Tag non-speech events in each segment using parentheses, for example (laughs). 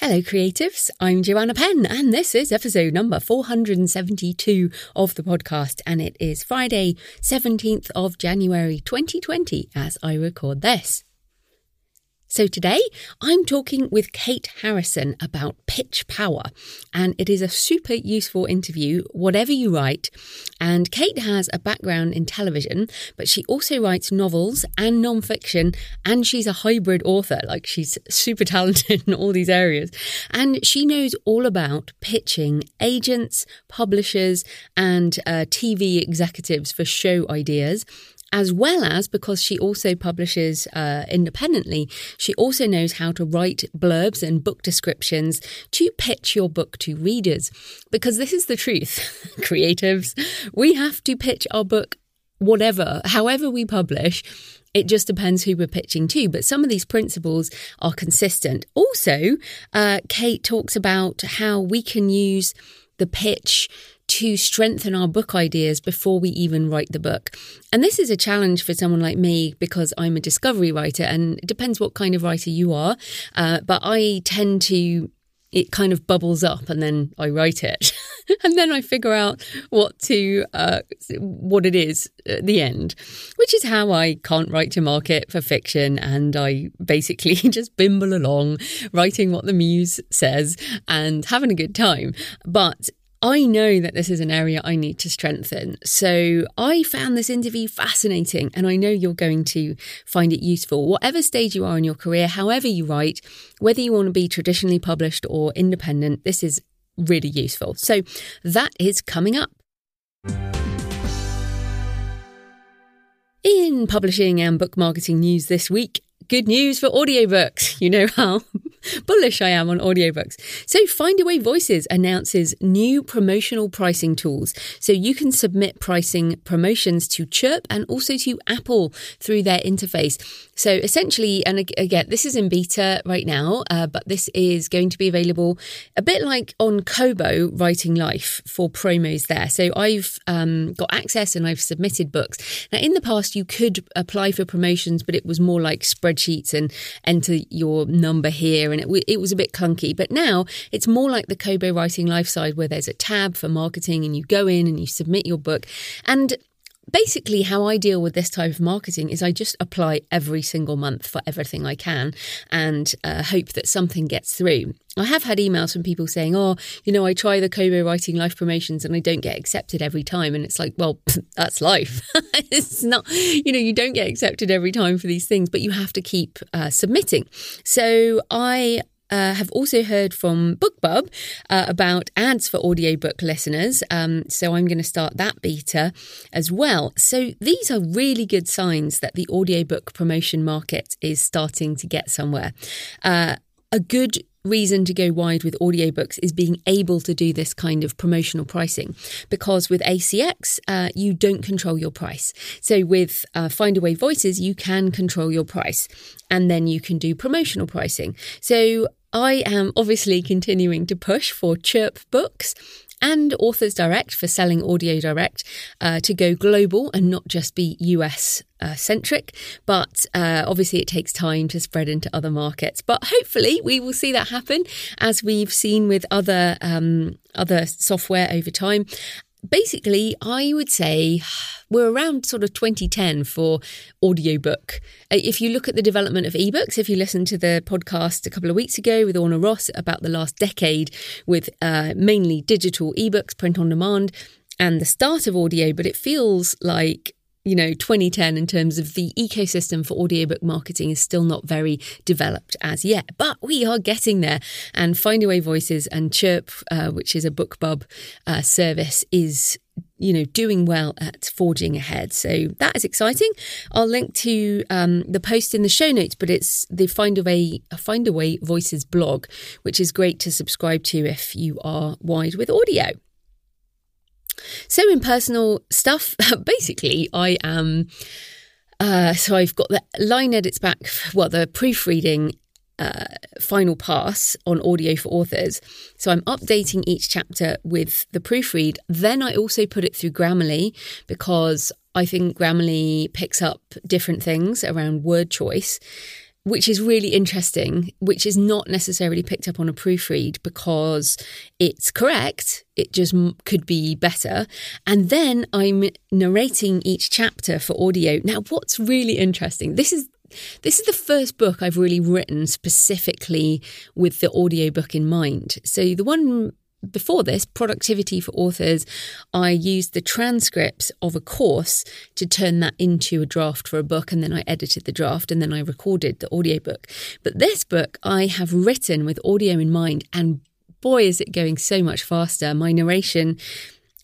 Hello, creatives. I'm Joanna Penn, and this is episode number 472 of the podcast. And it is Friday, 17th of January 2020, as I record this. So today I'm talking with Kate Harrison about pitch power, and it is a super useful interview, whatever you write. And Kate has a background in television, but she also writes novels and nonfiction, and she's a hybrid author. Like she's super talented (laughs) in all these areas. And she knows all about pitching agents, publishers, and uh, TV executives for show ideas as well as because she also publishes uh, independently, she also knows how to write blurbs and book descriptions to pitch your book to readers. Because this is the truth, (laughs) creatives, we have to pitch our book whatever, however we publish. It just depends who we're pitching to, but some of these principles are consistent. Also, uh, Kate talks about how we can use the pitch to strengthen our book ideas before we even write the book. And this is a challenge for someone like me because I'm a discovery writer, and it depends what kind of writer you are. Uh, but I tend to it kind of bubbles up and then I write it. (laughs) and then I figure out what to, uh, what it is at the end, which is how I can't write to market for fiction. And I basically (laughs) just bimble along, writing what the muse says and having a good time. But I know that this is an area I need to strengthen. So I found this interview fascinating and I know you're going to find it useful. Whatever stage you are in your career, however you write, whether you want to be traditionally published or independent, this is really useful. So that is coming up. In publishing and book marketing news this week, good news for audiobooks. You know how (laughs) bullish I am on audiobooks. So, Findaway Voices announces new promotional pricing tools. So, you can submit pricing promotions to Chirp and also to Apple through their interface. So, essentially, and again, this is in beta right now, uh, but this is going to be available a bit like on Kobo Writing Life for promos there. So, I've um, got access and I've submitted books. Now, in the past, you could apply for promotions, but it was more like spreadsheets and enter your number here and it, it was a bit clunky. But now it's more like the Kobo Writing Life side where there's a tab for marketing and you go in and you submit your book. And basically how I deal with this type of marketing is I just apply every single month for everything I can and uh, hope that something gets through. I have had emails from people saying, "Oh, you know, I try the Kobo Writing Life promotions and I don't get accepted every time." And it's like, well, (laughs) that's life. (laughs) it's not, you know, you don't get accepted every time for these things, but you have to keep uh, submitting. So I uh, have also heard from BookBub uh, about ads for audiobook listeners. Um, so I'm going to start that beta as well. So these are really good signs that the audiobook promotion market is starting to get somewhere. Uh, a good reason to go wide with audiobooks is being able to do this kind of promotional pricing. Because with ACX uh, you don't control your price. So with uh, Findaway Voices you can control your price and then you can do promotional pricing. So I am obviously continuing to push for Chirp Books and Authors Direct for selling audio direct uh, to go global and not just be US uh, centric. But uh, obviously, it takes time to spread into other markets. But hopefully, we will see that happen as we've seen with other um, other software over time basically, I would say we're around sort of 2010 for audiobook. Uh, if you look at the development of ebooks, if you listen to the podcast a couple of weeks ago with Orna Ross about the last decade with uh, mainly digital ebooks, print on demand, and the start of audio, but it feels like you know 2010 in terms of the ecosystem for audiobook marketing is still not very developed as yet but we are getting there and find findaway voices and chirp uh, which is a bookbub uh, service is you know, doing well at forging ahead. So that is exciting. I'll link to um, the post in the show notes, but it's the Findaway, Find a Way Voices blog, which is great to subscribe to if you are wide with audio. So in personal stuff, (laughs) basically, I am. Uh, so I've got the line edits back, well, the proofreading uh, final pass on audio for authors. So I'm updating each chapter with the proofread. Then I also put it through Grammarly because I think Grammarly picks up different things around word choice which is really interesting, which is not necessarily picked up on a proofread because it's correct. It just could be better. And then I'm narrating each chapter for audio. Now, what's really interesting, this is this is the first book I've really written specifically with the audiobook in mind. So the one before this, Productivity for Authors, I used the transcripts of a course to turn that into a draft for a book, and then I edited the draft and then I recorded the audiobook. But this book I have written with audio in mind, and boy, is it going so much faster. My narration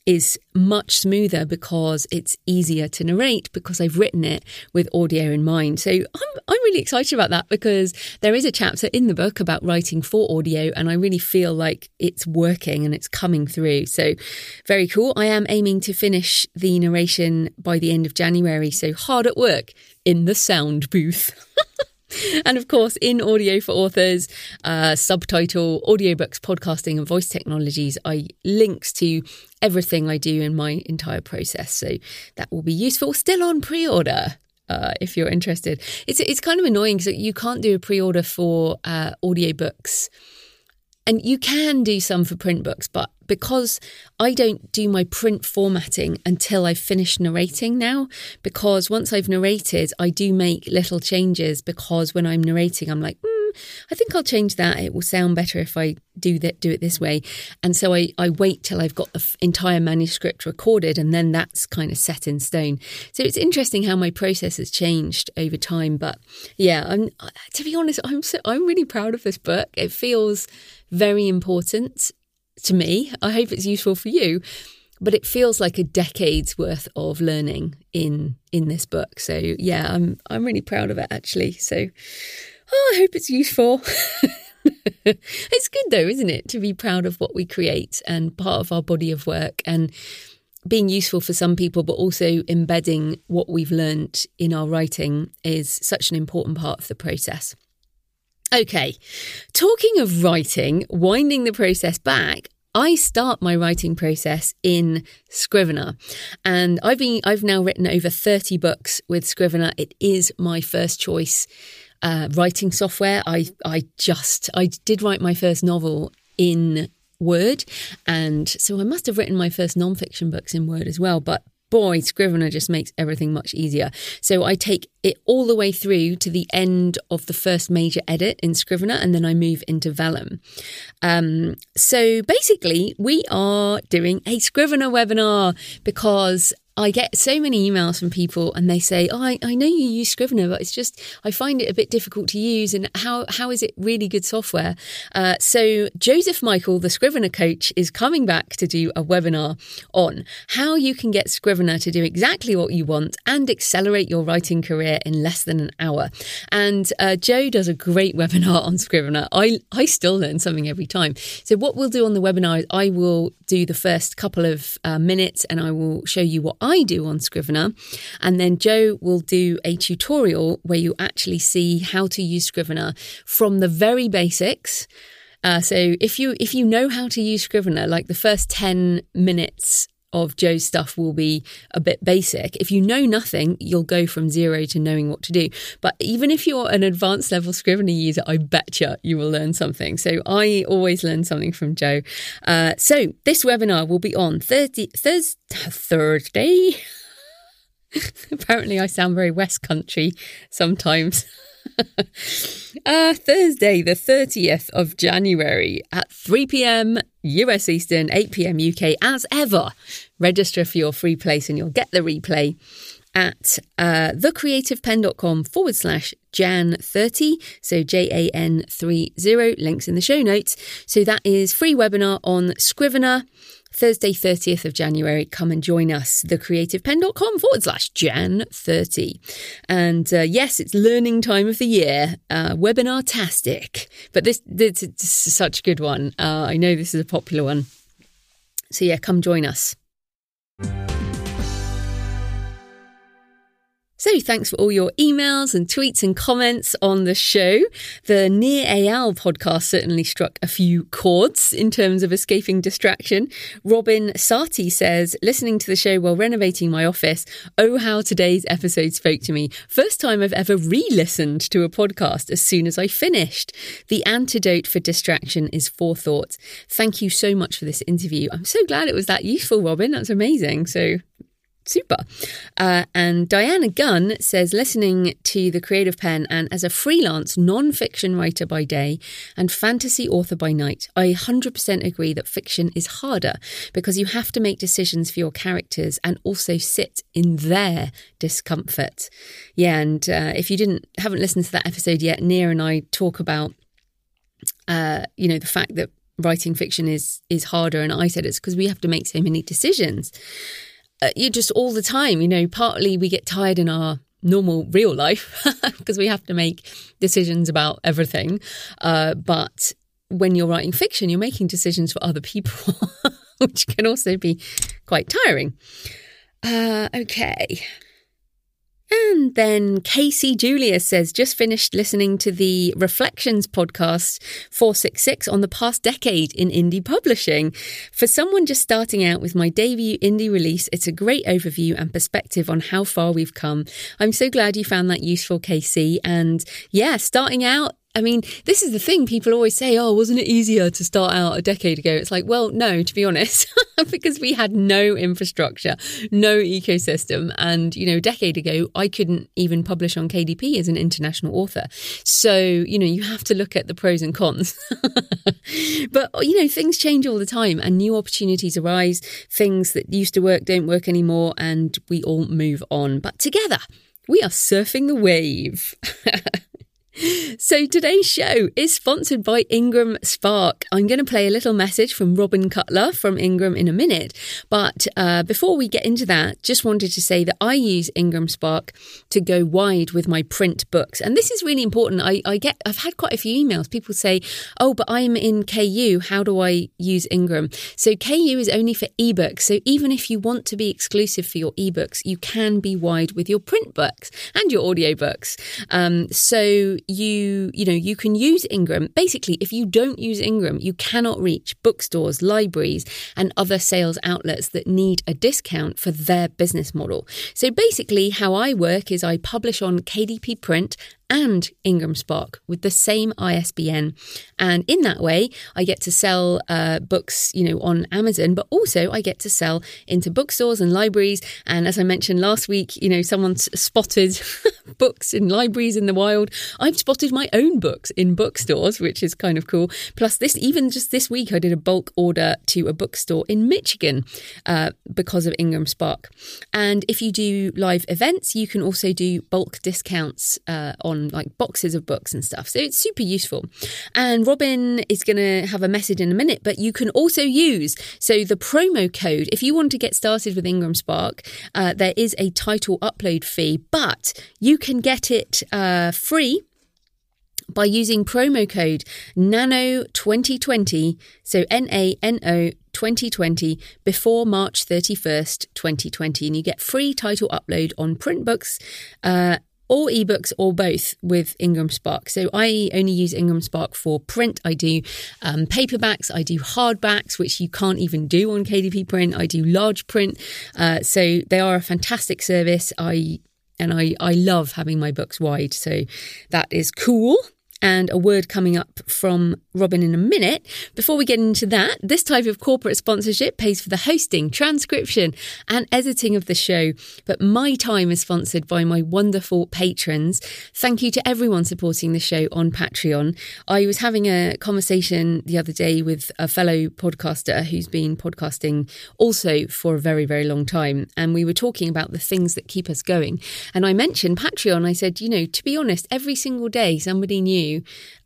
is much smoother because it's easier to narrate because I've written it with audio in mind. So I'm, I'm really excited about that because there is a chapter in the book about writing for audio and I really feel like it's working and it's coming through. So very cool. I am aiming to finish the narration by the end of January. So hard at work in the sound booth. (laughs) (laughs) and of course, in audio for authors, uh, subtitle, audiobooks, podcasting, and voice technologies, I links to everything I do in my entire process. So that will be useful. Still on pre-order. Uh, if you're interested, it's it's kind of annoying because you can't do a pre-order for uh, audiobooks and you can do some for print books, but because I don't do my print formatting until I've finished narrating now, because once I've narrated, I do make little changes because when I'm narrating, I'm like, mm, I think I'll change that. It will sound better if I do that, do it this way. And so I, I wait till I've got the f- entire manuscript recorded and then that's kind of set in stone. So it's interesting how my process has changed over time. But yeah, I'm, to be honest, I'm so, I'm really proud of this book. It feels very important to me. I hope it's useful for you. But it feels like a decade's worth of learning in in this book. So yeah, I'm I'm really proud of it actually. So oh, I hope it's useful. (laughs) it's good though, isn't it, to be proud of what we create and part of our body of work and being useful for some people, but also embedding what we've learned in our writing is such an important part of the process. Okay, talking of writing, winding the process back, I start my writing process in Scrivener. And I've been I've now written over 30 books with Scrivener. It is my first choice uh, writing software. I I just I did write my first novel in Word, and so I must have written my first nonfiction books in Word as well. But boy, Scrivener just makes everything much easier. So I take it all the way through to the end of the first major edit in Scrivener, and then I move into Vellum. Um, so basically, we are doing a Scrivener webinar because I get so many emails from people and they say, Oh, I, I know you use Scrivener, but it's just, I find it a bit difficult to use. And how, how is it really good software? Uh, so, Joseph Michael, the Scrivener coach, is coming back to do a webinar on how you can get Scrivener to do exactly what you want and accelerate your writing career in less than an hour. And uh, Joe does a great (laughs) webinar on Scrivener. I, I still learn something every time. So, what we'll do on the webinar is I will do the first couple of uh, minutes and I will show you what I do on Scrivener. And then Joe will do a tutorial where you actually see how to use Scrivener from the very basics. Uh, so if you if you know how to use Scrivener, like the first ten minutes of Joe's stuff will be a bit basic. If you know nothing, you'll go from zero to knowing what to do. But even if you're an advanced level Scrivener user, I betcha you you will learn something. So I always learn something from Joe. Uh, so this webinar will be on Thursday, Thursday, Thursday. (laughs) Apparently, I sound very West Country sometimes. (laughs) (laughs) uh, Thursday, the 30th of January at 3 pm US Eastern, 8 pm UK, as ever. Register for your free place and you'll get the replay. at uh, thecreativepenn.com forward slash Jan30. So J A N 30, links in the show notes. So that is free webinar on Scrivener. Thursday, 30th of January, come and join us, thecreativepenn.com forward slash Jan30. And uh, yes, it's learning time of the year, uh, webinar-tastic. But this, this, this, is such a good one. Uh, I know this is a popular one. So yeah, come join us. So, thanks for all your emails and tweets and comments on the show. The Nir Eyal podcast certainly struck a few chords in terms of escaping distraction. Robin Sati says, listening to the show while renovating my office, oh, how today's episode spoke to me. First time I've ever re listened to a podcast as soon as I finished. The antidote for distraction is forethought. Thank you so much for this interview. I'm so glad it was that useful, Robin. That's amazing. So, super. Uh, and Diana Gunn says, listening to the Creative Penn and as a freelance non-fiction writer by day and fantasy author by night, I 100% agree that fiction is harder because you have to make decisions for your characters and also sit in their discomfort. Yeah, and uh, if you didn't haven't listened to that episode yet, Nir and I talk about, uh, you know, the fact that writing fiction is is harder and I said it's because we have to make so many decisions uh, you just all the time, you know, partly we get tired in our normal real life (laughs) because we have to make decisions about everything. Uh, but when you're writing fiction, you're making decisions for other people, (laughs) which can also be quite tiring. Uh, okay. And then Casey Julius says, just finished listening to the Reflections podcast 466 on the past decade in indie publishing. For someone just starting out with my debut indie release, it's a great overview and perspective on how far we've come. I'm so glad you found that useful, Casey. And yeah, starting out, I mean, this is the thing people always say, oh, wasn't it easier to start out a decade ago? It's like, well, no, to be honest, (laughs) because we had no infrastructure, no ecosystem. And, you know, a decade ago, I couldn't even publish on KDP as an international author. So, you know, you have to look at the pros and cons. (laughs) but, you know, things change all the time and new opportunities arise. Things that used to work don't work anymore. And we all move on. But together, we are surfing the wave. (laughs) So today's show is sponsored by Ingram Spark. I'm going to play a little message from Robin Cutler from Ingram in a minute. But uh, before we get into that, just wanted to say that I use Ingram Spark to go wide with my print books. And this is really important. I, I get, I've had quite a few emails. People say, oh, but I'm in KU. How do I use Ingram? So KU is only for ebooks. So even if you want to be exclusive for your ebooks, you can be wide with your print books and your audiobooks. Um, so you, you know, you can use Ingram. Basically, if you don't use Ingram, you cannot reach bookstores, libraries, and other sales outlets that need a discount for their business model. So basically, how I work is I publish on KDP Print and Ingram Spark with the same ISBN. And in that way, I get to sell uh, books, you know, on Amazon, but also I get to sell into bookstores and libraries. And as I mentioned last week, you know, someone's spotted (laughs) books in libraries in the wild. I've spotted my own books in bookstores, which is kind of cool. Plus, this even just this week, I did a bulk order to a bookstore in Michigan uh, because of Ingram Spark. And if you do live events, you can also do bulk discounts uh, on on like boxes of books and stuff. So it's super useful. And Robin is going to have a message in a minute, but you can also use so the promo code if you want to get started with Ingram Spark. Uh, there is a title upload fee, but you can get it uh, free by using promo code NANO2020, so N A N O 2020 before March 31st, 2020. And you get free title upload on print books uh, or ebooks or both with Ingram Spark. So I only use Ingram Spark for print. I do um, paperbacks, I do hardbacks, which you can't even do on KDP print. I do large print. Uh, so they are a fantastic service. I and I, I love having my books wide. So that is cool. And a word coming up from Robin in a minute. Before we get into that, this type of corporate sponsorship pays for the hosting, transcription, and editing of the show. But my time is sponsored by my wonderful patrons. Thank you to everyone supporting the show on Patreon. I was having a conversation the other day with a fellow podcaster who's been podcasting also for a very, very long time. And we were talking about the things that keep us going. And I mentioned Patreon. I said, you know, to be honest, every single day somebody new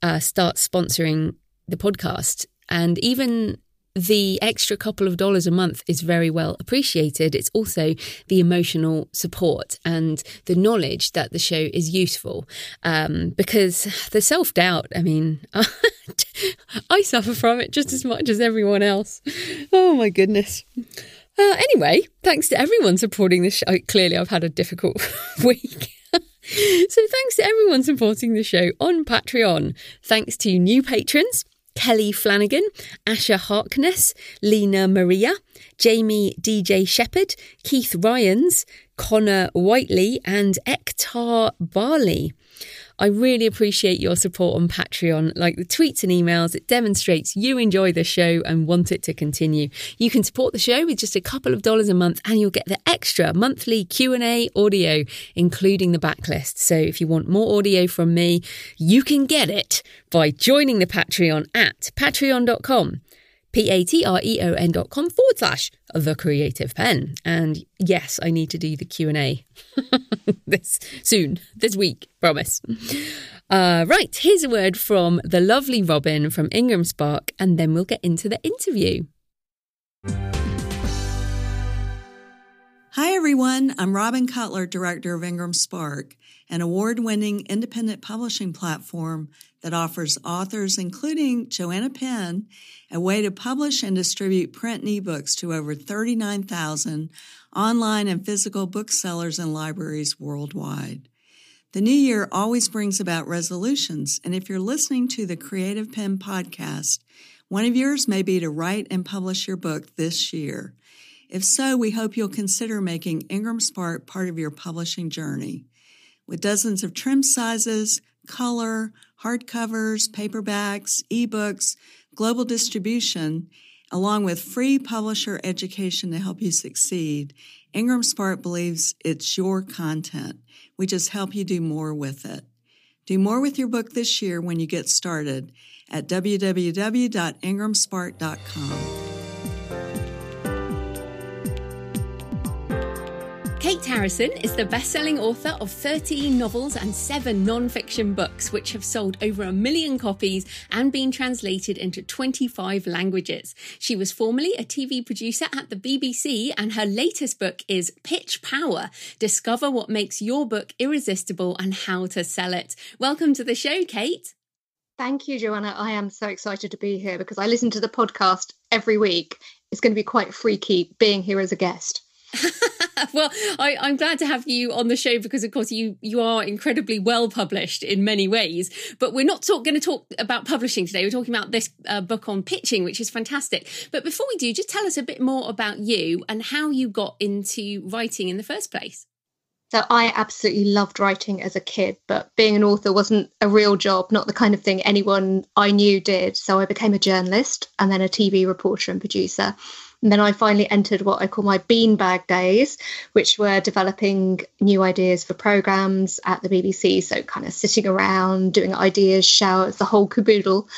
uh, start sponsoring the podcast. And even the extra couple of dollars a month is very well appreciated. It's also the emotional support and the knowledge that the show is useful. Um, because the self doubt, I mean, (laughs) I suffer from it just as much as everyone else. Oh my goodness. Uh, anyway, thanks to everyone supporting this show. Clearly, I've had a difficult (laughs) week. (laughs) So thanks to everyone supporting the show on Patreon. Thanks to new patrons. Kelly Flanagan, Asha Harkness, Lena Maria, Jamie DJ Shepherd, Keith Ryans, Connor Whiteley, and Ektar Barley. I really appreciate your support on Patreon. Like the tweets and emails, it demonstrates you enjoy the show and want it to continue. You can support the show with just a couple of dollars a month and you'll get the extra monthly Q&A audio including the backlist. So if you want more audio from me, you can get it by joining the Patreon at patreon.com p-a-t-r-e-o-n dot com forward slash the creative penn. And yes i need to do the q&a (laughs) this soon this week promise. Uh, right here's a word from the lovely robin from ingram spark and then we'll get into the interview Hi, everyone. I'm Robin Cutler, Director of Ingram Spark, an award winning independent publishing platform that offers authors, including Joanna Penn, a way to publish and distribute print and ebooks to over 39,000 online and physical booksellers and libraries worldwide. The new year always brings about resolutions, and if you're listening to the Creative Penn podcast, one of yours may be to write and publish your book this year. If so, we hope you'll consider making Ingram Spark part of your publishing journey. With dozens of trim sizes, color, hardcovers, paperbacks, ebooks, global distribution, along with free publisher education to help you succeed, Ingram Spark believes it's your content. We just help you do more with it. Do more with your book this year when you get started at www.ingramspark.com. Kate Harrison is the best selling author of 13 novels and seven non fiction books, which have sold over a million copies and been translated into 25 languages. She was formerly a TV producer at the BBC, and her latest book is Pitch Power Discover What Makes Your Book Irresistible and How to Sell It. Welcome to the show, Kate. Thank you, Joanna. I am so excited to be here because I listen to the podcast every week. It's going to be quite freaky being here as a guest. (laughs) well, I, am glad to have you on the show because, of course, you you are incredibly well published in many ways. But we're not going to talk about publishing today. We're talking about this uh, book on pitching, which is fantastic. But before we do, just tell us a bit more about you and how you got into writing in the first place. So I absolutely loved writing as a kid, but being an author wasn't a real job, not the kind of thing anyone I knew did. So I became a journalist and then a TV reporter and producer. And then I finally entered what I call my beanbag days, which were developing new ideas for programs at the BBC. So, kind of sitting around, doing ideas, showers, the whole caboodle.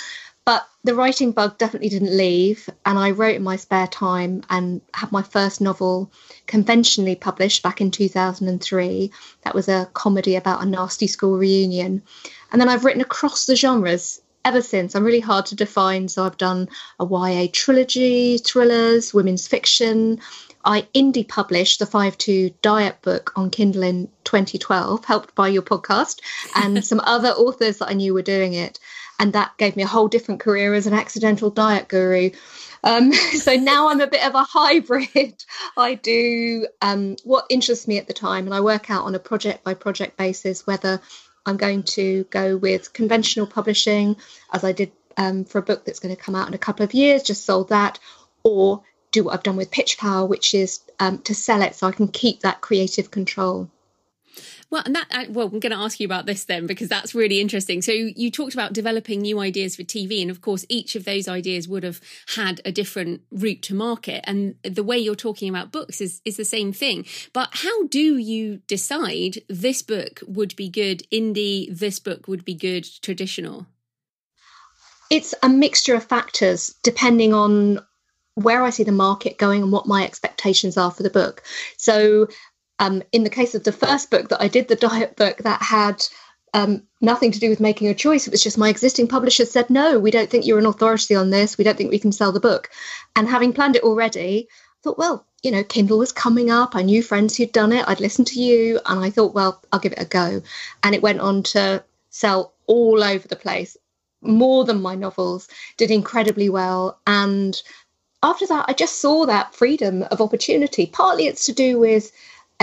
But the writing bug definitely didn't leave. And I wrote in my spare time and had my first novel conventionally published back in 2003. That was a comedy about a nasty school reunion. And then I've written across the genres ever since. I'm really hard to define. So I've done a YA trilogy, thrillers, women's fiction. I indie published the 5 2 diet book on Kindle in 2012, helped by your podcast and (laughs) some other authors that I knew were doing it. And that gave me a whole different career as an accidental diet guru. Um, (laughs) so now I'm a bit of a hybrid. I do um, what interests me at the time, and I work out on a project by project basis whether I'm going to go with conventional publishing, as I did um, for a book that's going to come out in a couple of years, just sold that, or do what I've done with Pitch Power, which is um, to sell it so I can keep that creative control. Well, and that uh, well, I'm going to ask you about this then because that's really interesting. So you talked about developing new ideas for TV, and of course, each of those ideas would have had a different route to market. And the way you're talking about books is is the same thing. But how do you decide this book would be good indie, this book would be good traditional? It's a mixture of factors depending on where I see the market going and what my expectations are for the book. So um, in the case of the first book that I did, the diet book, that had um, nothing to do with making a choice. It was just my existing publisher said, no, we don't think you're an authority on this. We don't think we can sell the book. And having planned it already, I thought, well, you know, Kindle was coming up. I knew friends who'd done it. I'd listened to you. And I thought, well, I'll give it a go. And it went on to sell all over the place, more than my novels, did incredibly well. And after that, I just saw that freedom of opportunity. Partly it's to do with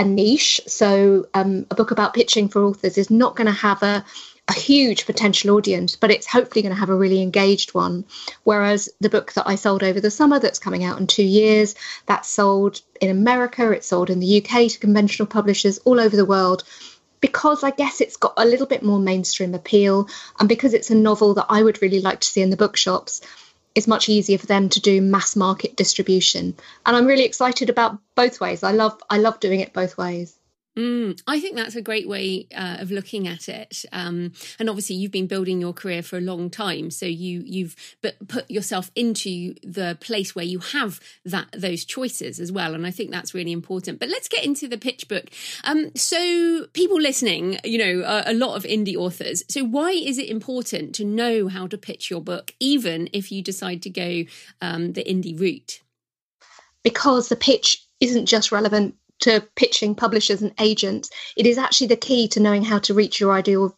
a niche. So um, a book about pitching for authors is not going to have a, a huge potential audience, but it's hopefully going to have a really engaged one. Whereas the book that I sold over the summer, that's coming out in two years, that's sold in America, it's sold in the UK to conventional publishers all over the world. Because I guess it's got a little bit more mainstream appeal, and because it's a novel that I would really like to see in the bookshops, it's much easier for them to do mass market distribution. And I'm really excited about both ways. I love I love doing it both ways. Mm, I think that's a great way uh, of looking at it. Um, and obviously, you've been building your career for a long time, so you you've put yourself into the place where you have that those choices as well. And I think that's really important. But let's get into the pitch book. Um, so, people listening, you know, a lot of indie authors. So, why is it important to know how to pitch your book, even if you decide to go um, the indie route? Because the pitch isn't just relevant to pitching publishers and agents, it is actually the key to knowing how to reach your ideal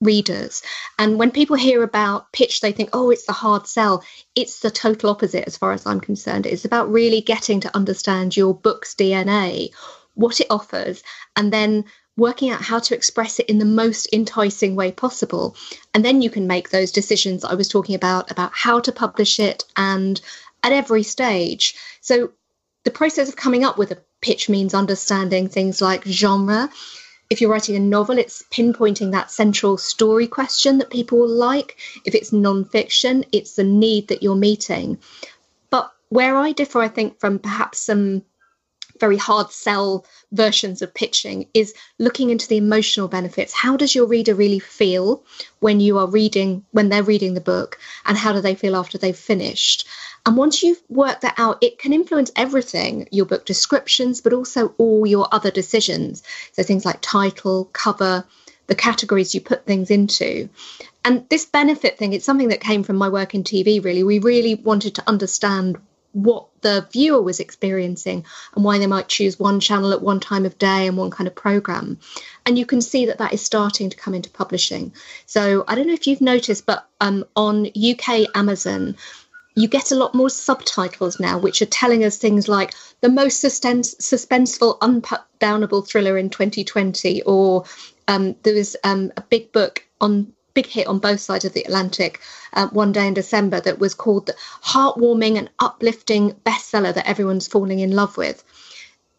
readers. And when people hear about pitch, they think, oh, it's the hard sell. It's the total opposite, as far as I'm concerned. It's about really getting to understand your book's DNA, what it offers, and then working out how to express it in the most enticing way possible. And then you can make those decisions I was talking about, about how to publish it and at every stage. So the process of coming up with a pitch means understanding things like genre. If you're writing a novel, it's pinpointing that central story question that people will like. If it's non-fiction, it's the need that you're meeting. But where I differ, I think, from perhaps some very hard sell versions of pitching is looking into the emotional benefits. How does your reader really feel when you are reading, when they're reading the book, and how do they feel after they've finished? And once you've worked that out, it can influence everything your book descriptions, but also all your other decisions. So things like title, cover, the categories you put things into. And this benefit thing, it's something that came from my work in TV, really. We really wanted to understand what the viewer was experiencing and why they might choose one channel at one time of day and one kind of program. And you can see that that is starting to come into publishing. So I don't know if you've noticed, but um, on UK Amazon, you get a lot more subtitles now, which are telling us things like the most suspense, suspenseful, unputdownable thriller in 2020, or um, there was um, a big book on big hit on both sides of the Atlantic uh, one day in December that was called the heartwarming and uplifting bestseller that everyone's falling in love with.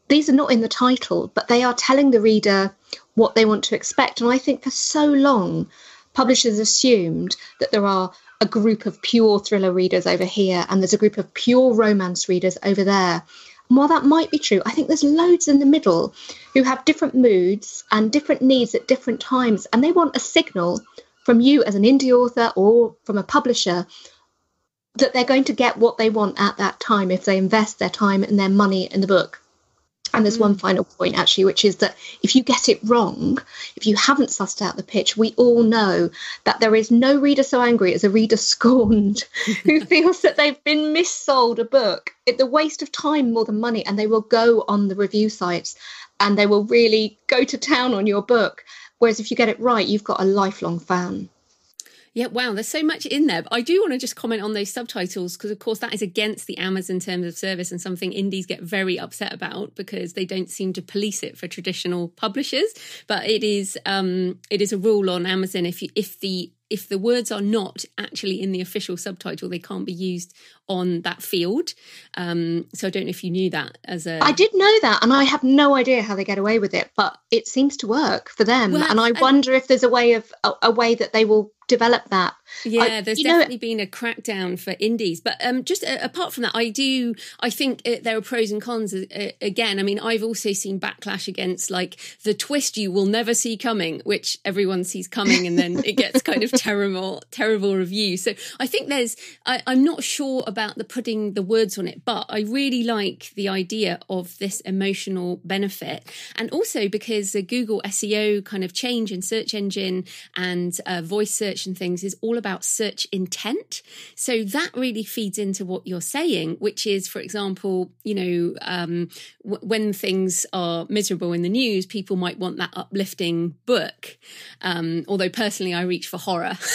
These are not in the title, but they are telling the reader what they want to expect. And I think for so long, publishers assumed that there are a group of pure thriller readers over here and there's a group of pure romance readers over there. And while that might be true, I think there's loads in the middle who have different moods and different needs at different times, and they want a signal from you as an indie author or from a publisher that they're going to get what they want at that time if they invest their time and their money in the book. And there's mm. one final point actually, which is that if you get it wrong, if you haven't sussed out the pitch, we all know that there is no reader so angry as a reader (laughs) scorned who (laughs) feels that they've been missold a book. It's a waste of time more than money, and they will go on the review sites and they will really go to town on your book. Whereas if you get it right, you've got a lifelong fan. Yeah, wow, there's so much in there. But I do want to just comment on those subtitles because, of course, that is against the Amazon terms of service and something indies get very upset about because they don't seem to police it for traditional publishers. But it is um, it is a rule on Amazon if you, if the if the words are not actually in the official subtitle, they can't be used on that field. Um, so I don't know if you knew that as a. I did know that, and I have no idea how they get away with it, but it seems to work for them. Well, and I wonder if there's a way of a, a way that they will develop that. Yeah, I, there's definitely know, been a crackdown for indies, but um, just uh, apart from that, I do. I think uh, there are pros and cons. Uh, again, I mean, I've also seen backlash against like the twist you will never see coming, which everyone sees coming, and then it gets kind of (laughs) terrible, terrible review. So I think there's. I, I'm not sure about the putting the words on it, but I really like the idea of this emotional benefit, and also because the Google SEO kind of change in search engine and uh, voice search and things is all about search intent. So that really feeds into what you're saying, which is, for example, you know, um, w- when things are miserable in the news, people might want that uplifting book. Um, although personally, I reach for horror. (laughs)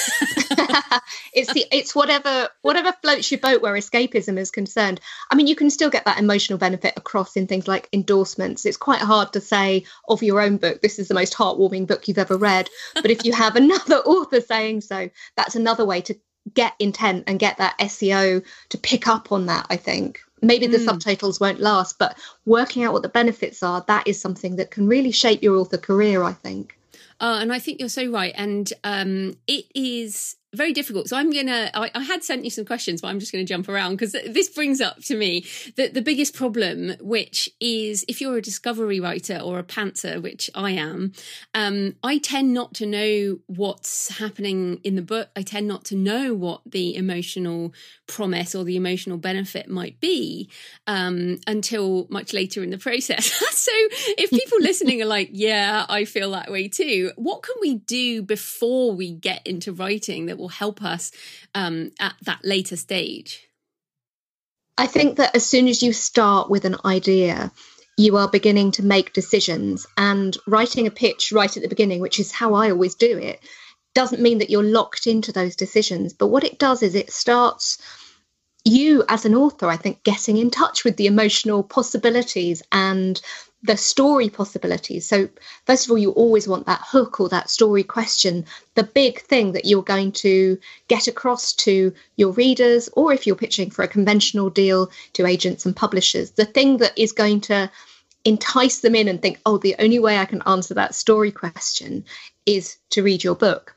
(laughs) it's the it's whatever whatever floats your boat where escapism is concerned. I mean, you can still get that emotional benefit across in things like endorsements. It's quite hard to say of your own book, this is the most heartwarming book you've ever read. But if you have (laughs) another author saying so, that's another way to get intent and get that SEO to pick up on that. I think maybe the mm. subtitles won't last, but working out what the benefits are, that is something that can really shape your author career. I think. Uh, and I think you're so right. And um, it is very difficult. So I'm gonna. I, I, had sent you some questions, but I'm just going to jump around because this brings up to me that the biggest problem, which is if you're a discovery writer or a pantser, which I am, um, I tend not to know what's happening in the book. I tend not to know what the emotional promise or the emotional benefit might be um, until much later in the process. (laughs) so if people (laughs) listening are like, "Yeah, I feel that way too," what can we do before we get into writing that will help us um, at that later stage? I think that as soon as you start with an idea, you are beginning to make decisions. And writing a pitch right at the beginning, which is how I always do it, doesn't mean that you're locked into those decisions. But what it does is it starts you as an author, I think, getting in touch with the emotional possibilities and the story possibilities. So, first of all, you always want that hook or that story question, the big thing that you're going to get across to your readers, or if you're pitching for a conventional deal to agents and publishers, the thing that is going to entice them in and think, oh, the only way I can answer that story question is to read your book.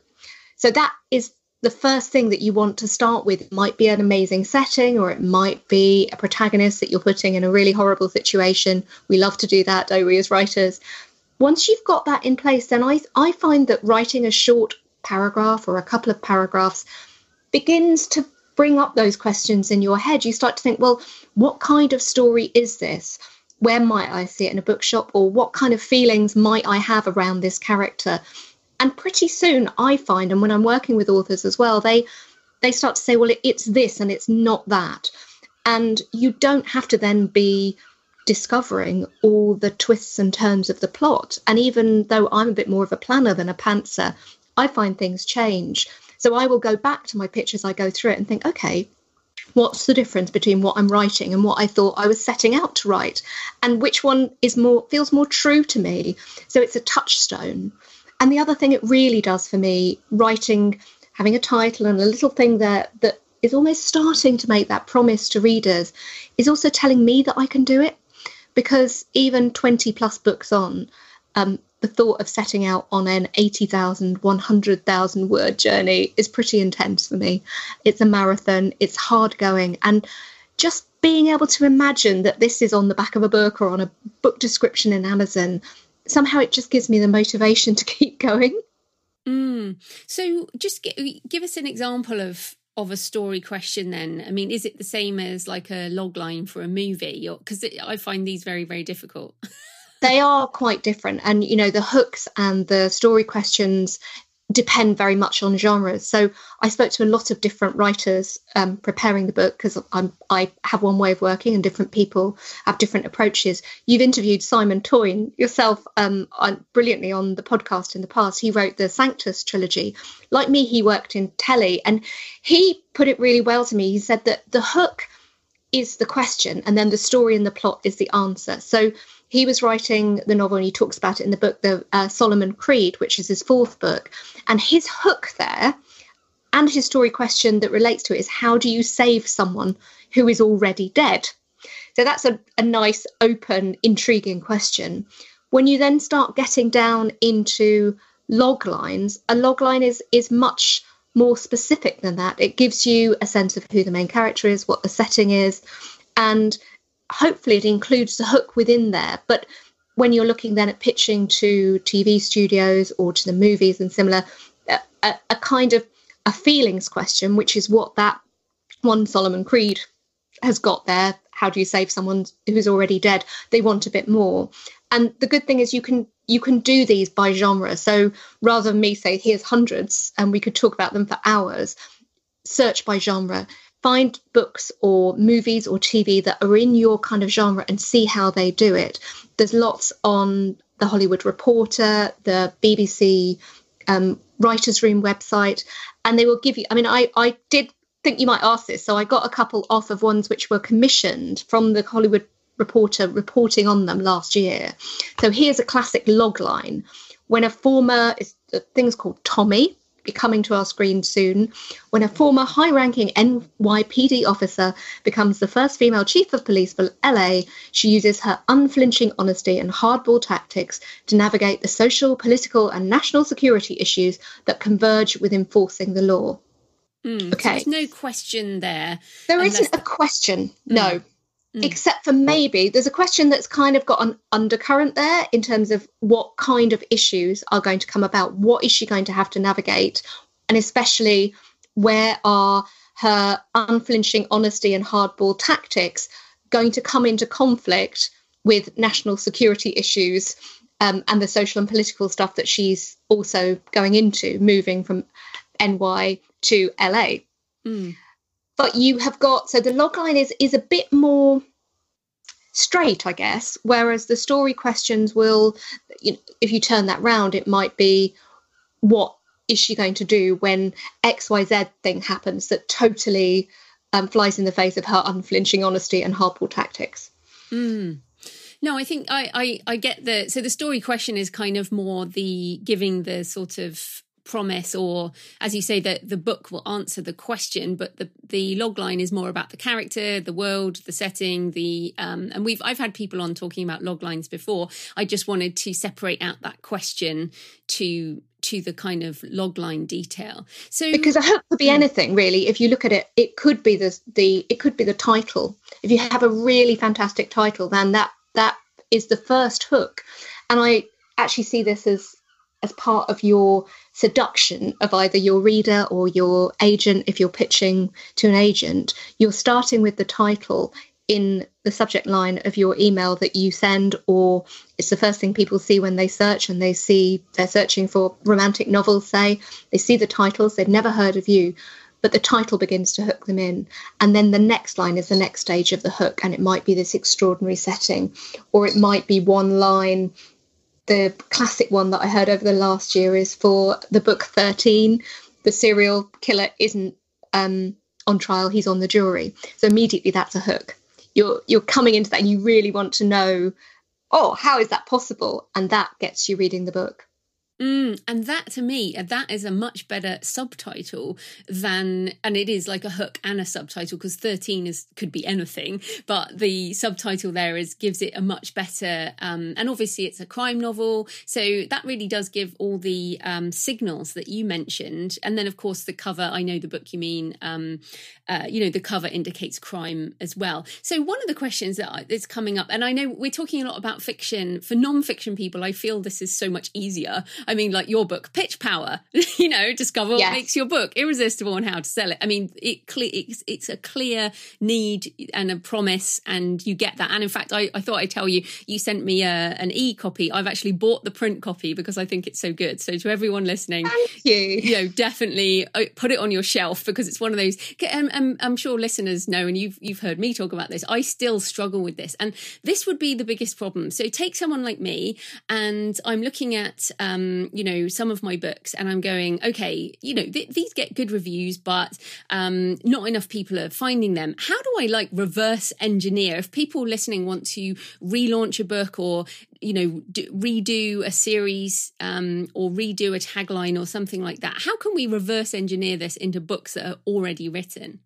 So, that is the first thing that you want to start with might be an amazing setting or it might be a protagonist that you're putting in a really horrible situation. We love to do that, don't we, as writers? Once you've got that in place, then I, I find that writing a short paragraph or a couple of paragraphs begins to bring up those questions in your head. You start to think, well, what kind of story is this? Where might I see it in a bookshop? Or what kind of feelings might I have around this character? And pretty soon i find and when i'm working with authors as well they they start to say well it's this and it's not that. And you don't have to then be discovering all the twists and turns of the plot. And even though i'm a bit more of a planner than a pantser i find things change. So i will go back to my pitch as i go through it and think okay what's the difference between what i'm writing and what i thought i was setting out to write? And which one is more feels more true to me? So it's a touchstone and the other thing it really does for me, writing, having a title and a little thing there that is almost starting to make that promise to readers, is also telling me that I can do it. Because even 20 plus books on, um, the thought of setting out on an 80,000, 100,000 word journey is pretty intense for me. It's a marathon, it's hard going. And just being able to imagine that this is on the back of a book or on a book description in Amazon somehow it just gives me the motivation to (laughs) keep going. Mm. So, just give us an example of of a story question. Then, I mean, is it the same as like a log line for a movie? Because I find these very, very difficult. (laughs) they are quite different, and you know, the hooks and the story questions depend very much on genres. So I spoke to a lot of different writers um, preparing the book because I have one way of working and different people have different approaches. You've interviewed Simon Toyne yourself um, on, brilliantly on the podcast in the past. He wrote the Sanctus trilogy. Like me, he worked in telly and he put it really well to me. He said that the hook is the question and then the story and the plot is the answer. So he was writing the novel and he talks about it in the book the uh, solomon creed which is his fourth book and his hook there and his story question that relates to it is how do you save someone who is already dead? So that's a, a nice, open, intriguing question. When you then start getting down into log lines, a log line is is much more specific than that. It gives you a sense of who the main character is, what the setting is, and hopefully it includes the hook within there. But when you're looking then at pitching to TV studios or to the movies and similar, a, a kind of a feelings question, which is what that one Solomon Creed has got there. How do you save someone who's already dead? They want a bit more. And the good thing is you can you can do these by genre. So rather than me say here's hundreds and we could talk about them for hours, search by genre. Find books or movies or TV that are in your kind of genre and see how they do it. There's lots on the Hollywood Reporter, the BBC um, Writers Room website, and they will give you. I mean, I I did think you might ask this, so I got a couple off of ones which were commissioned from the Hollywood Reporter reporting on them last year. So here's a classic log line: when a former the thing's called Tommy be coming to our screen soon when a former high ranking NYPD officer becomes the first female chief of police for LA. She uses her unflinching honesty and hardball tactics to navigate the social, political, and national security issues that converge with enforcing the law. Mm, okay. So there's no question there. There not a question, mm. no. Mm. Except for maybe there's a question that's kind of got an undercurrent there in terms of what kind of issues are going to come about. What is she going to have to navigate? And especially where are her unflinching honesty and hardball tactics going to come into conflict with national security issues um, and the social and political stuff that she's also going into, moving from NY to LA. Mm but you have got so the logline is is a bit more straight i guess whereas the story questions will you know, if you turn that round it might be what is she going to do when xyz thing happens that totally um, flies in the face of her unflinching honesty and hardball tactics mm. No, I think I, I I get the so the story question is kind of more the giving the sort of promise or as you say that the book will answer the question but the the log line is more about the character the world the setting the um and we've i've had people on talking about log lines before. I just wanted to separate out that question to to the kind of log line detail. So because a hook could be anything really. If you look at it it could be the the it could be the title. If you have a really fantastic title then that that is the first hook. And i actually see this as as part of your seduction of either your reader or your agent if you're pitching to an agent you're starting with the title in the subject line of your email that you send or it's the first thing people see when they search and they see they're searching for romantic novels say. They see the titles they've never heard of you but the title begins to hook them in. And then the next line is the next stage of the hook and it might be this extraordinary setting or it might be one line the classic one that I heard over the last year is for the book 13. The serial killer isn't um, on trial, he's on the jury. So immediately that's a hook. You're you're coming into that you really want to know, oh, how is that possible? And that gets you reading the book. Mm, and that to me, uh, that is a much better subtitle than, and it is like a hook and a subtitle because 13 is could be anything, but the subtitle there is gives it a much better, um, and obviously it's a crime novel. So that really does give all the um, signals that you mentioned. And then, of course, the cover, I know the book you mean, um, uh, you know, the cover indicates crime as well. So one of the questions that is coming up, and I know we're talking a lot about fiction, for non fiction people, I feel this is so much easier. Mean, like your book, Pitch Power, (laughs) you know, discover yes. what makes your book irresistible and how to sell it. I mean, it it's, it's a clear need and a promise, and you get that. And in fact, I, I thought I'd tell you, you sent me a, an e copy. I've actually bought the print copy because I think it's so good. So to everyone listening, thank you. You know, definitely uh, put it on your shelf because it's one of those. Um, um, I'm sure listeners know, and you've you've heard me talk about this. I still struggle with this, and this would be the biggest problem. So take someone like me, and I'm looking at. Um, um, you know, some of my books and I'm going, okay, you know, th- these get good reviews, but um, not enough people are finding them. How do I like reverse engineer if people listening want to relaunch a book or you know do, redo a series um, or redo a tagline or something like that? How can we reverse engineer this into books that are already written?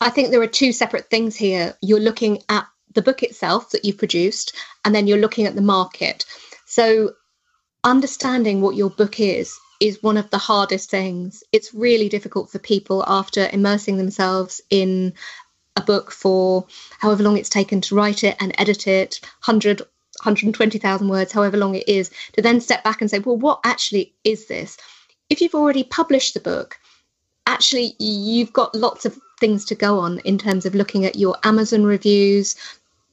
I think there are two separate things here. You're looking at the book itself that you've produced, and then you're looking at the market. So, understanding what your book is is one of the hardest things. It's really difficult for people after immersing themselves in a book for however long it's taken to write it and edit it 100 120,000 words however long it is to then step back and say well what actually is this if you've already published the book actually you've got lots of things to go on in terms of looking at your Amazon reviews